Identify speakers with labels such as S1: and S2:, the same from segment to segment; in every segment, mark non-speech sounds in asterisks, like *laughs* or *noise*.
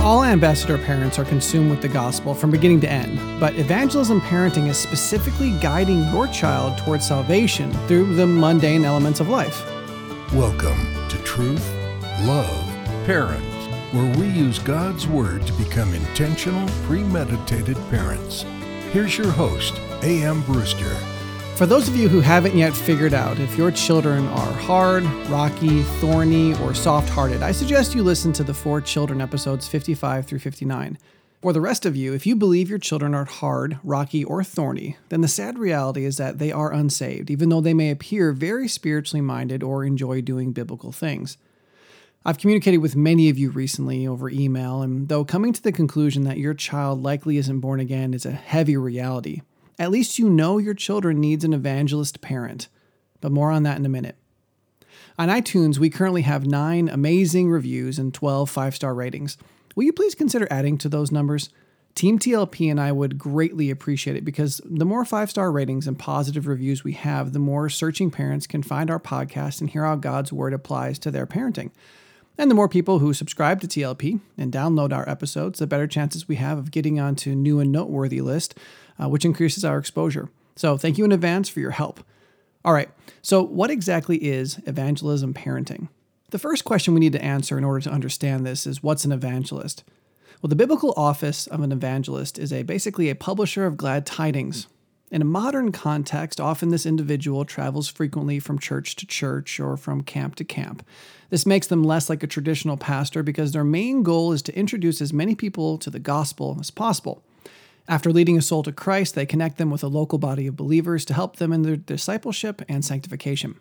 S1: All ambassador parents are consumed with the gospel from beginning to end, but evangelism parenting is specifically guiding your child towards salvation through the mundane elements of life.
S2: Welcome to Truth, Love, Parent, where we use God's Word to become intentional, premeditated parents. Here's your host, A.M. Brewster.
S1: For those of you who haven't yet figured out if your children are hard, rocky, thorny, or soft hearted, I suggest you listen to the Four Children episodes 55 through 59. For the rest of you, if you believe your children are hard, rocky, or thorny, then the sad reality is that they are unsaved, even though they may appear very spiritually minded or enjoy doing biblical things. I've communicated with many of you recently over email, and though coming to the conclusion that your child likely isn't born again is a heavy reality, at least you know your children needs an evangelist parent. But more on that in a minute. On iTunes, we currently have nine amazing reviews and 12 five star ratings. Will you please consider adding to those numbers? Team TLP and I would greatly appreciate it because the more five star ratings and positive reviews we have, the more searching parents can find our podcast and hear how God's word applies to their parenting. And the more people who subscribe to TLP and download our episodes, the better chances we have of getting onto new and noteworthy list uh, which increases our exposure. So thank you in advance for your help. All right, so what exactly is evangelism parenting? The first question we need to answer in order to understand this is what's an evangelist? Well, the biblical office of an evangelist is a basically a publisher of glad tidings. In a modern context, often this individual travels frequently from church to church or from camp to camp. This makes them less like a traditional pastor because their main goal is to introduce as many people to the gospel as possible. After leading a soul to Christ, they connect them with a local body of believers to help them in their discipleship and sanctification.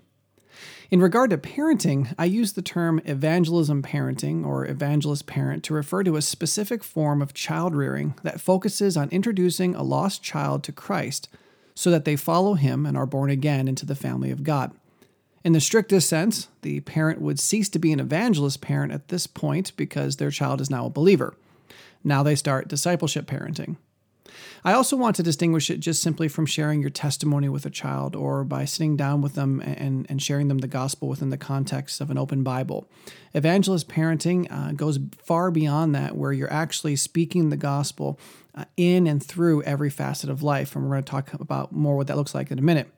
S1: In regard to parenting, I use the term evangelism parenting or evangelist parent to refer to a specific form of child rearing that focuses on introducing a lost child to Christ so that they follow him and are born again into the family of God. In the strictest sense, the parent would cease to be an evangelist parent at this point because their child is now a believer. Now they start discipleship parenting. I also want to distinguish it just simply from sharing your testimony with a child or by sitting down with them and, and sharing them the gospel within the context of an open Bible. Evangelist parenting uh, goes far beyond that, where you're actually speaking the gospel uh, in and through every facet of life. And we're going to talk about more what that looks like in a minute.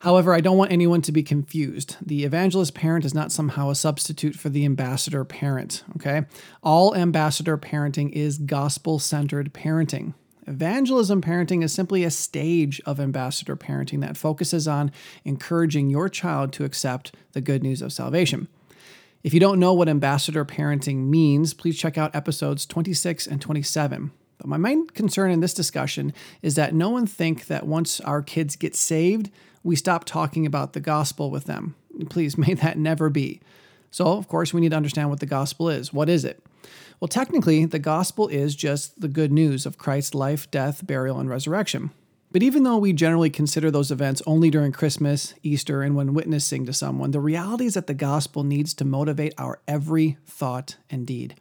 S1: However, I don't want anyone to be confused. The evangelist parent is not somehow a substitute for the ambassador parent, okay? All ambassador parenting is gospel centered parenting. Evangelism parenting is simply a stage of ambassador parenting that focuses on encouraging your child to accept the good news of salvation. If you don't know what ambassador parenting means, please check out episodes 26 and 27. But my main concern in this discussion is that no one think that once our kids get saved, we stop talking about the gospel with them. Please, *laughs* may that never be. So, of course, we need to understand what the gospel is. What is it? Well, technically, the gospel is just the good news of Christ's life, death, burial, and resurrection. But even though we generally consider those events only during Christmas, Easter, and when witnessing to someone, the reality is that the gospel needs to motivate our every thought and deed.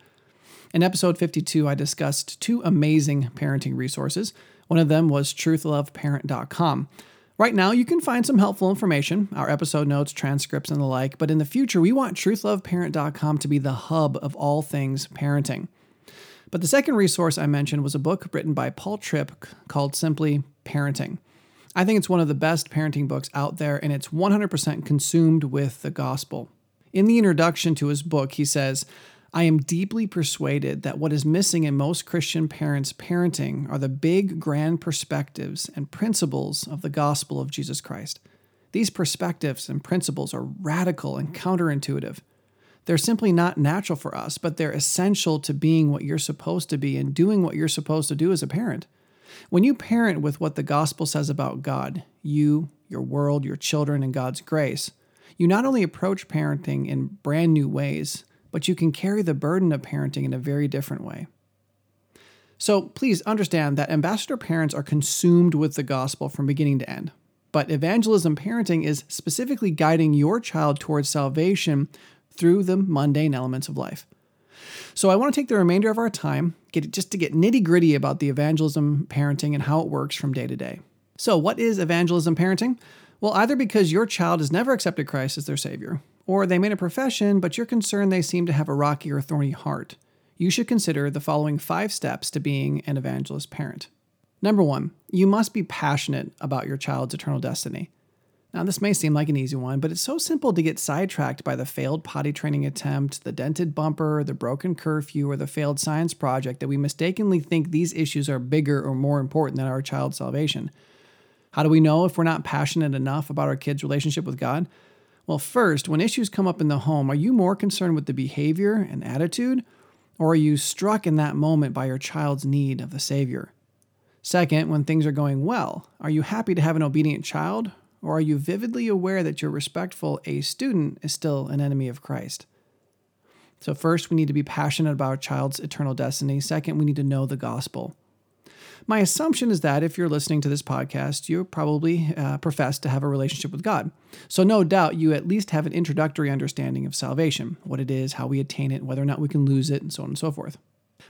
S1: In episode 52, I discussed two amazing parenting resources. One of them was truthloveparent.com. Right now, you can find some helpful information, our episode notes, transcripts, and the like, but in the future, we want truthloveparent.com to be the hub of all things parenting. But the second resource I mentioned was a book written by Paul Tripp called Simply Parenting. I think it's one of the best parenting books out there, and it's 100% consumed with the gospel. In the introduction to his book, he says, I am deeply persuaded that what is missing in most Christian parents' parenting are the big, grand perspectives and principles of the gospel of Jesus Christ. These perspectives and principles are radical and counterintuitive. They're simply not natural for us, but they're essential to being what you're supposed to be and doing what you're supposed to do as a parent. When you parent with what the gospel says about God, you, your world, your children, and God's grace, you not only approach parenting in brand new ways, but you can carry the burden of parenting in a very different way. So please understand that ambassador parents are consumed with the gospel from beginning to end. But evangelism parenting is specifically guiding your child towards salvation through the mundane elements of life. So I want to take the remainder of our time get just to get nitty gritty about the evangelism parenting and how it works from day to day. So, what is evangelism parenting? Well, either because your child has never accepted Christ as their Savior, or they made a profession, but you're concerned they seem to have a rocky or thorny heart. you should consider the following five steps to being an evangelist parent. Number one, you must be passionate about your child's eternal destiny. Now, this may seem like an easy one, but it's so simple to get sidetracked by the failed potty training attempt, the dented bumper, the broken curfew, or the failed science project that we mistakenly think these issues are bigger or more important than our child's salvation. How do we know if we're not passionate enough about our kid's relationship with God? Well, first, when issues come up in the home, are you more concerned with the behavior and attitude, or are you struck in that moment by your child's need of the Savior? Second, when things are going well, are you happy to have an obedient child, or are you vividly aware that your respectful A student is still an enemy of Christ? So, first, we need to be passionate about our child's eternal destiny. Second, we need to know the gospel. My assumption is that if you're listening to this podcast, you probably uh, profess to have a relationship with God. So, no doubt you at least have an introductory understanding of salvation what it is, how we attain it, whether or not we can lose it, and so on and so forth.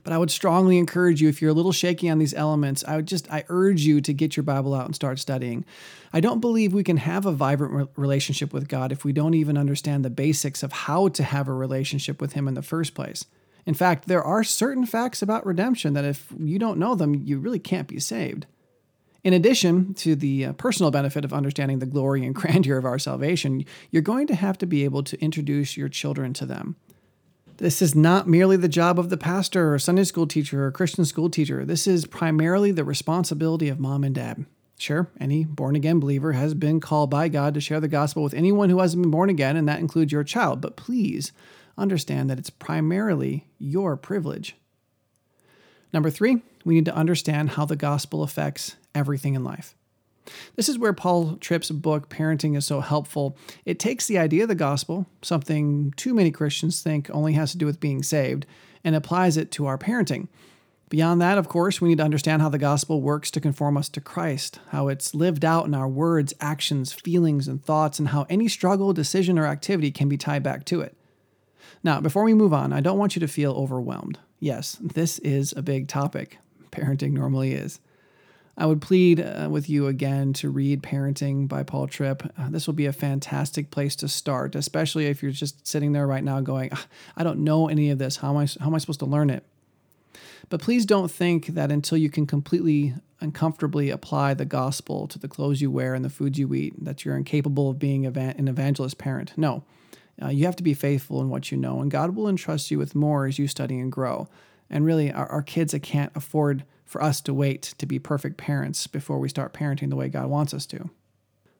S1: But I would strongly encourage you, if you're a little shaky on these elements, I would just, I urge you to get your Bible out and start studying. I don't believe we can have a vibrant re- relationship with God if we don't even understand the basics of how to have a relationship with Him in the first place. In fact, there are certain facts about redemption that if you don't know them, you really can't be saved. In addition to the uh, personal benefit of understanding the glory and *laughs* grandeur of our salvation, you're going to have to be able to introduce your children to them. This is not merely the job of the pastor or Sunday school teacher or Christian school teacher. This is primarily the responsibility of mom and dad. Sure, any born again believer has been called by God to share the gospel with anyone who hasn't been born again, and that includes your child. But please understand that it's primarily your privilege. Number three, we need to understand how the gospel affects everything in life. This is where Paul Tripp's book, Parenting, is so helpful. It takes the idea of the gospel, something too many Christians think only has to do with being saved, and applies it to our parenting. Beyond that, of course, we need to understand how the gospel works to conform us to Christ, how it's lived out in our words, actions, feelings, and thoughts, and how any struggle, decision, or activity can be tied back to it. Now, before we move on, I don't want you to feel overwhelmed. Yes, this is a big topic. Parenting normally is. I would plead uh, with you again to read Parenting by Paul Tripp. Uh, this will be a fantastic place to start, especially if you're just sitting there right now going, ah, I don't know any of this. How am I, how am I supposed to learn it? But please don't think that until you can completely and comfortably apply the gospel to the clothes you wear and the foods you eat, that you're incapable of being an evangelist parent. No, uh, you have to be faithful in what you know, and God will entrust you with more as you study and grow. And really, our, our kids, I can't afford for us to wait to be perfect parents before we start parenting the way God wants us to.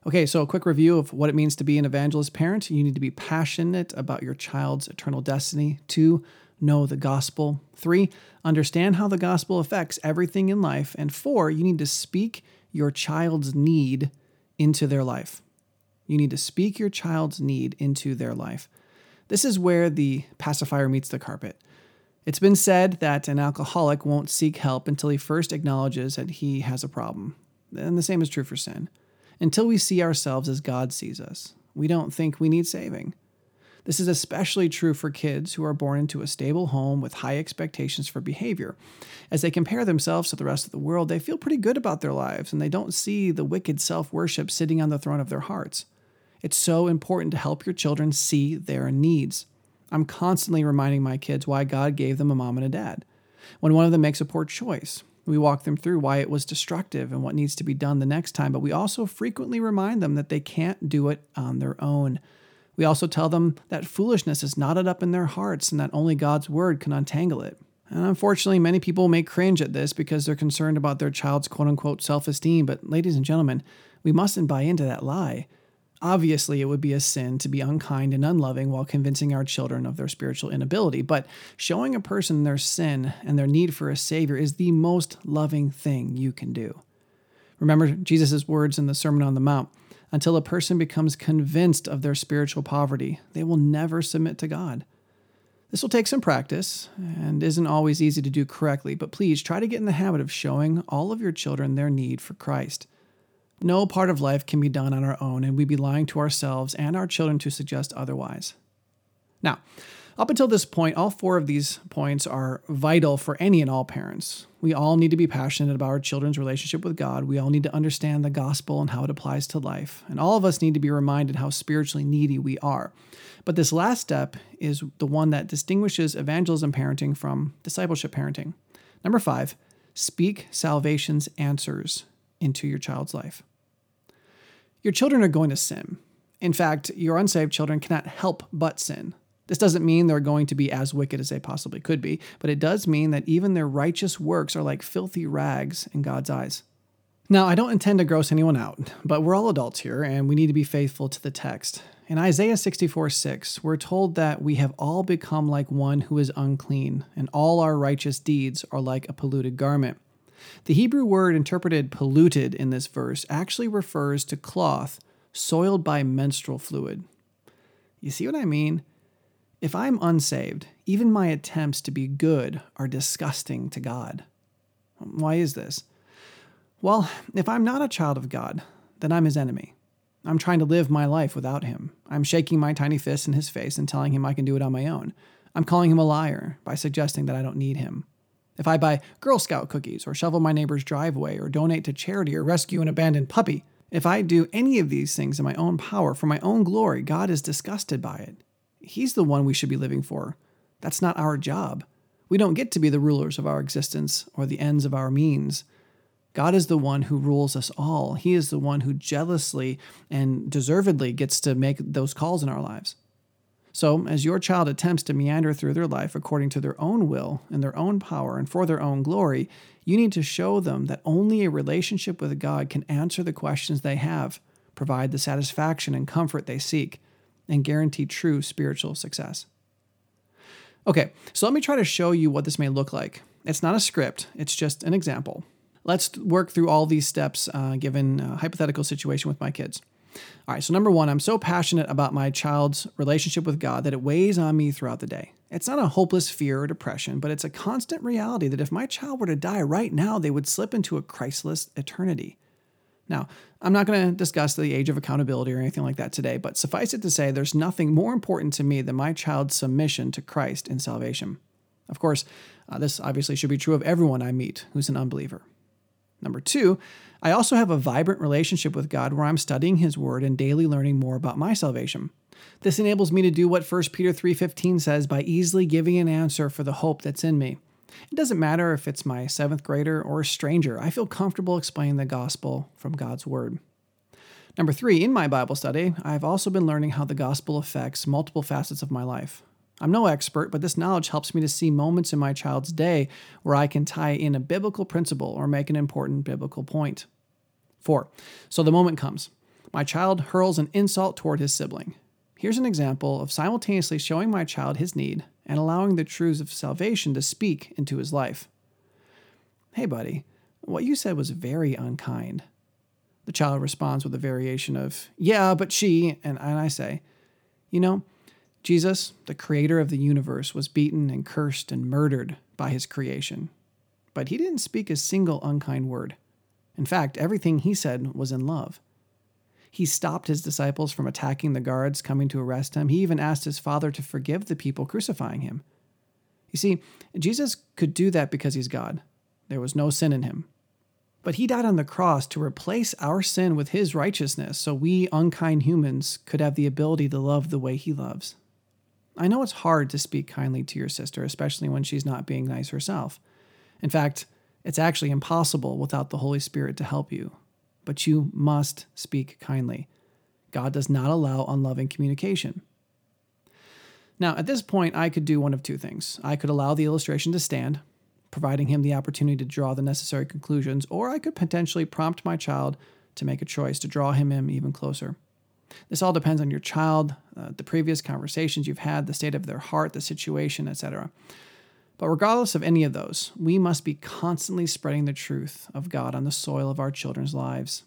S1: Okay, so a quick review of what it means to be an evangelist parent. You need to be passionate about your child's eternal destiny. Two, know the gospel. Three, understand how the gospel affects everything in life. And four, you need to speak your child's need into their life. You need to speak your child's need into their life. This is where the pacifier meets the carpet. It's been said that an alcoholic won't seek help until he first acknowledges that he has a problem. And the same is true for sin. Until we see ourselves as God sees us, we don't think we need saving. This is especially true for kids who are born into a stable home with high expectations for behavior. As they compare themselves to the rest of the world, they feel pretty good about their lives and they don't see the wicked self worship sitting on the throne of their hearts. It's so important to help your children see their needs. I'm constantly reminding my kids why God gave them a mom and a dad. When one of them makes a poor choice, we walk them through why it was destructive and what needs to be done the next time, but we also frequently remind them that they can't do it on their own. We also tell them that foolishness is knotted up in their hearts and that only God's word can untangle it. And unfortunately, many people may cringe at this because they're concerned about their child's quote unquote self esteem. But, ladies and gentlemen, we mustn't buy into that lie. Obviously, it would be a sin to be unkind and unloving while convincing our children of their spiritual inability, but showing a person their sin and their need for a Savior is the most loving thing you can do. Remember Jesus' words in the Sermon on the Mount until a person becomes convinced of their spiritual poverty, they will never submit to God. This will take some practice and isn't always easy to do correctly, but please try to get in the habit of showing all of your children their need for Christ. No part of life can be done on our own, and we'd be lying to ourselves and our children to suggest otherwise. Now, Up until this point, all four of these points are vital for any and all parents. We all need to be passionate about our children's relationship with God. We all need to understand the gospel and how it applies to life. And all of us need to be reminded how spiritually needy we are. But this last step is the one that distinguishes evangelism parenting from discipleship parenting. Number five, speak salvation's answers into your child's life. Your children are going to sin. In fact, your unsaved children cannot help but sin. This doesn't mean they're going to be as wicked as they possibly could be, but it does mean that even their righteous works are like filthy rags in God's eyes. Now, I don't intend to gross anyone out, but we're all adults here and we need to be faithful to the text. In Isaiah 64 6, we're told that we have all become like one who is unclean, and all our righteous deeds are like a polluted garment. The Hebrew word interpreted polluted in this verse actually refers to cloth soiled by menstrual fluid. You see what I mean? If I'm unsaved, even my attempts to be good are disgusting to God. Why is this? Well, if I'm not a child of God, then I'm his enemy. I'm trying to live my life without him. I'm shaking my tiny fist in his face and telling him I can do it on my own. I'm calling him a liar by suggesting that I don't need him. If I buy Girl Scout cookies or shovel my neighbor's driveway or donate to charity or rescue an abandoned puppy, if I do any of these things in my own power for my own glory, God is disgusted by it. He's the one we should be living for. That's not our job. We don't get to be the rulers of our existence or the ends of our means. God is the one who rules us all. He is the one who jealously and deservedly gets to make those calls in our lives. So, as your child attempts to meander through their life according to their own will and their own power and for their own glory, you need to show them that only a relationship with God can answer the questions they have, provide the satisfaction and comfort they seek, and guarantee true spiritual success. Okay, so let me try to show you what this may look like. It's not a script, it's just an example. Let's work through all these steps uh, given a hypothetical situation with my kids. All right, so number one, I'm so passionate about my child's relationship with God that it weighs on me throughout the day. It's not a hopeless fear or depression, but it's a constant reality that if my child were to die right now, they would slip into a Christless eternity. Now, I'm not going to discuss the age of accountability or anything like that today, but suffice it to say, there's nothing more important to me than my child's submission to Christ in salvation. Of course, uh, this obviously should be true of everyone I meet who's an unbeliever. Number two, I also have a vibrant relationship with God where I'm studying His Word and daily learning more about my salvation. This enables me to do what 1 Peter 3:15 says by easily giving an answer for the hope that's in me. It doesn't matter if it's my seventh grader or a stranger, I feel comfortable explaining the gospel from God's Word. Number three, in my Bible study, I've also been learning how the gospel affects multiple facets of my life. I'm no expert, but this knowledge helps me to see moments in my child's day where I can tie in a biblical principle or make an important biblical point. Four, so the moment comes. My child hurls an insult toward his sibling. Here's an example of simultaneously showing my child his need and allowing the truths of salvation to speak into his life. Hey, buddy, what you said was very unkind. The child responds with a variation of, Yeah, but she, and, and I say, You know, Jesus, the creator of the universe, was beaten and cursed and murdered by his creation. But he didn't speak a single unkind word. In fact, everything he said was in love. He stopped his disciples from attacking the guards coming to arrest him. He even asked his father to forgive the people crucifying him. You see, Jesus could do that because he's God. There was no sin in him. But he died on the cross to replace our sin with his righteousness so we unkind humans could have the ability to love the way he loves. I know it's hard to speak kindly to your sister, especially when she's not being nice herself. In fact, it's actually impossible without the Holy Spirit to help you. But you must speak kindly. God does not allow unloving communication. Now, at this point, I could do one of two things. I could allow the illustration to stand, providing him the opportunity to draw the necessary conclusions, or I could potentially prompt my child to make a choice to draw him in even closer. This all depends on your child, uh, the previous conversations you've had, the state of their heart, the situation, etc. But regardless of any of those, we must be constantly spreading the truth of God on the soil of our children's lives.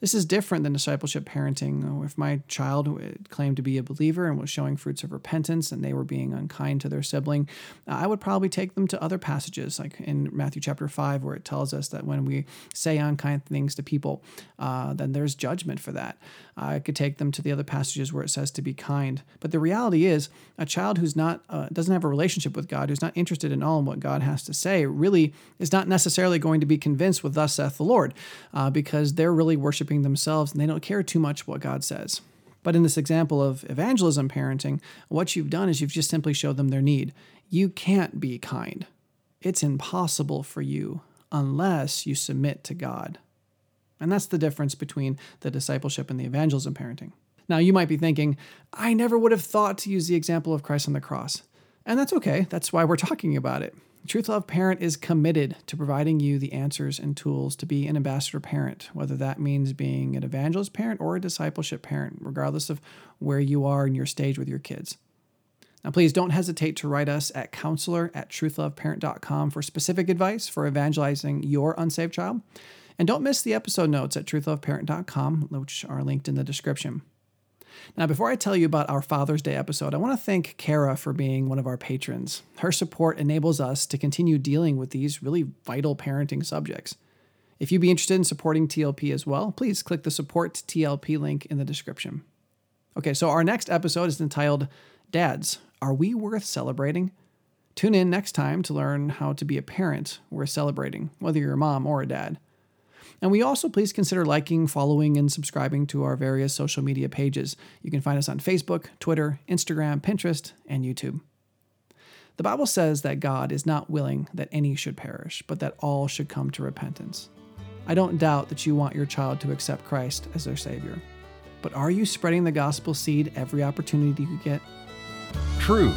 S1: This is different than discipleship parenting. If my child claimed to be a believer and was showing fruits of repentance and they were being unkind to their sibling, I would probably take them to other passages, like in Matthew chapter 5, where it tells us that when we say unkind things to people, uh, then there's judgment for that. I could take them to the other passages where it says to be kind. But the reality is, a child who's not uh, doesn't have a relationship with God, who's not interested in all in what God has to say, really is not necessarily going to be convinced with "Thus saith the Lord," uh, because they're really worshiping themselves and they don't care too much what God says. But in this example of evangelism parenting, what you've done is you've just simply showed them their need. You can't be kind. It's impossible for you unless you submit to God. And that's the difference between the discipleship and the evangelism parenting. Now, you might be thinking, I never would have thought to use the example of Christ on the cross. And that's okay. That's why we're *laughs* talking about it. Truth Love Parent is committed to providing you the answers and tools to be an ambassador parent, whether that means being an evangelist parent or a discipleship parent, regardless of where you are in your stage with your kids. Now, please don't hesitate to write us at counselor at truthloveparent.com for specific advice for evangelizing your unsaved child. And don't miss the episode notes at truthloveparent.com, which are linked in the description. Now, before I tell you about our Father's Day episode, I want to thank Kara for being one of our patrons. Her support enables us to continue dealing with these really vital parenting subjects. If you'd be interested in supporting TLP as well, please click the support TLP link in the description. Okay, so our next episode is entitled Dads, Are We Worth Celebrating? Tune in next time to learn how to be a parent worth celebrating, whether you're a mom or a dad. And we also please consider liking, following, and subscribing to our various social media pages. You can find us on Facebook, Twitter, Instagram, Pinterest, and YouTube. The Bible says that God is not willing that any should perish, but that all should come to repentance. I don't doubt that you want your child to accept Christ as their Savior. But are you spreading the gospel seed every opportunity you get?
S2: Truth,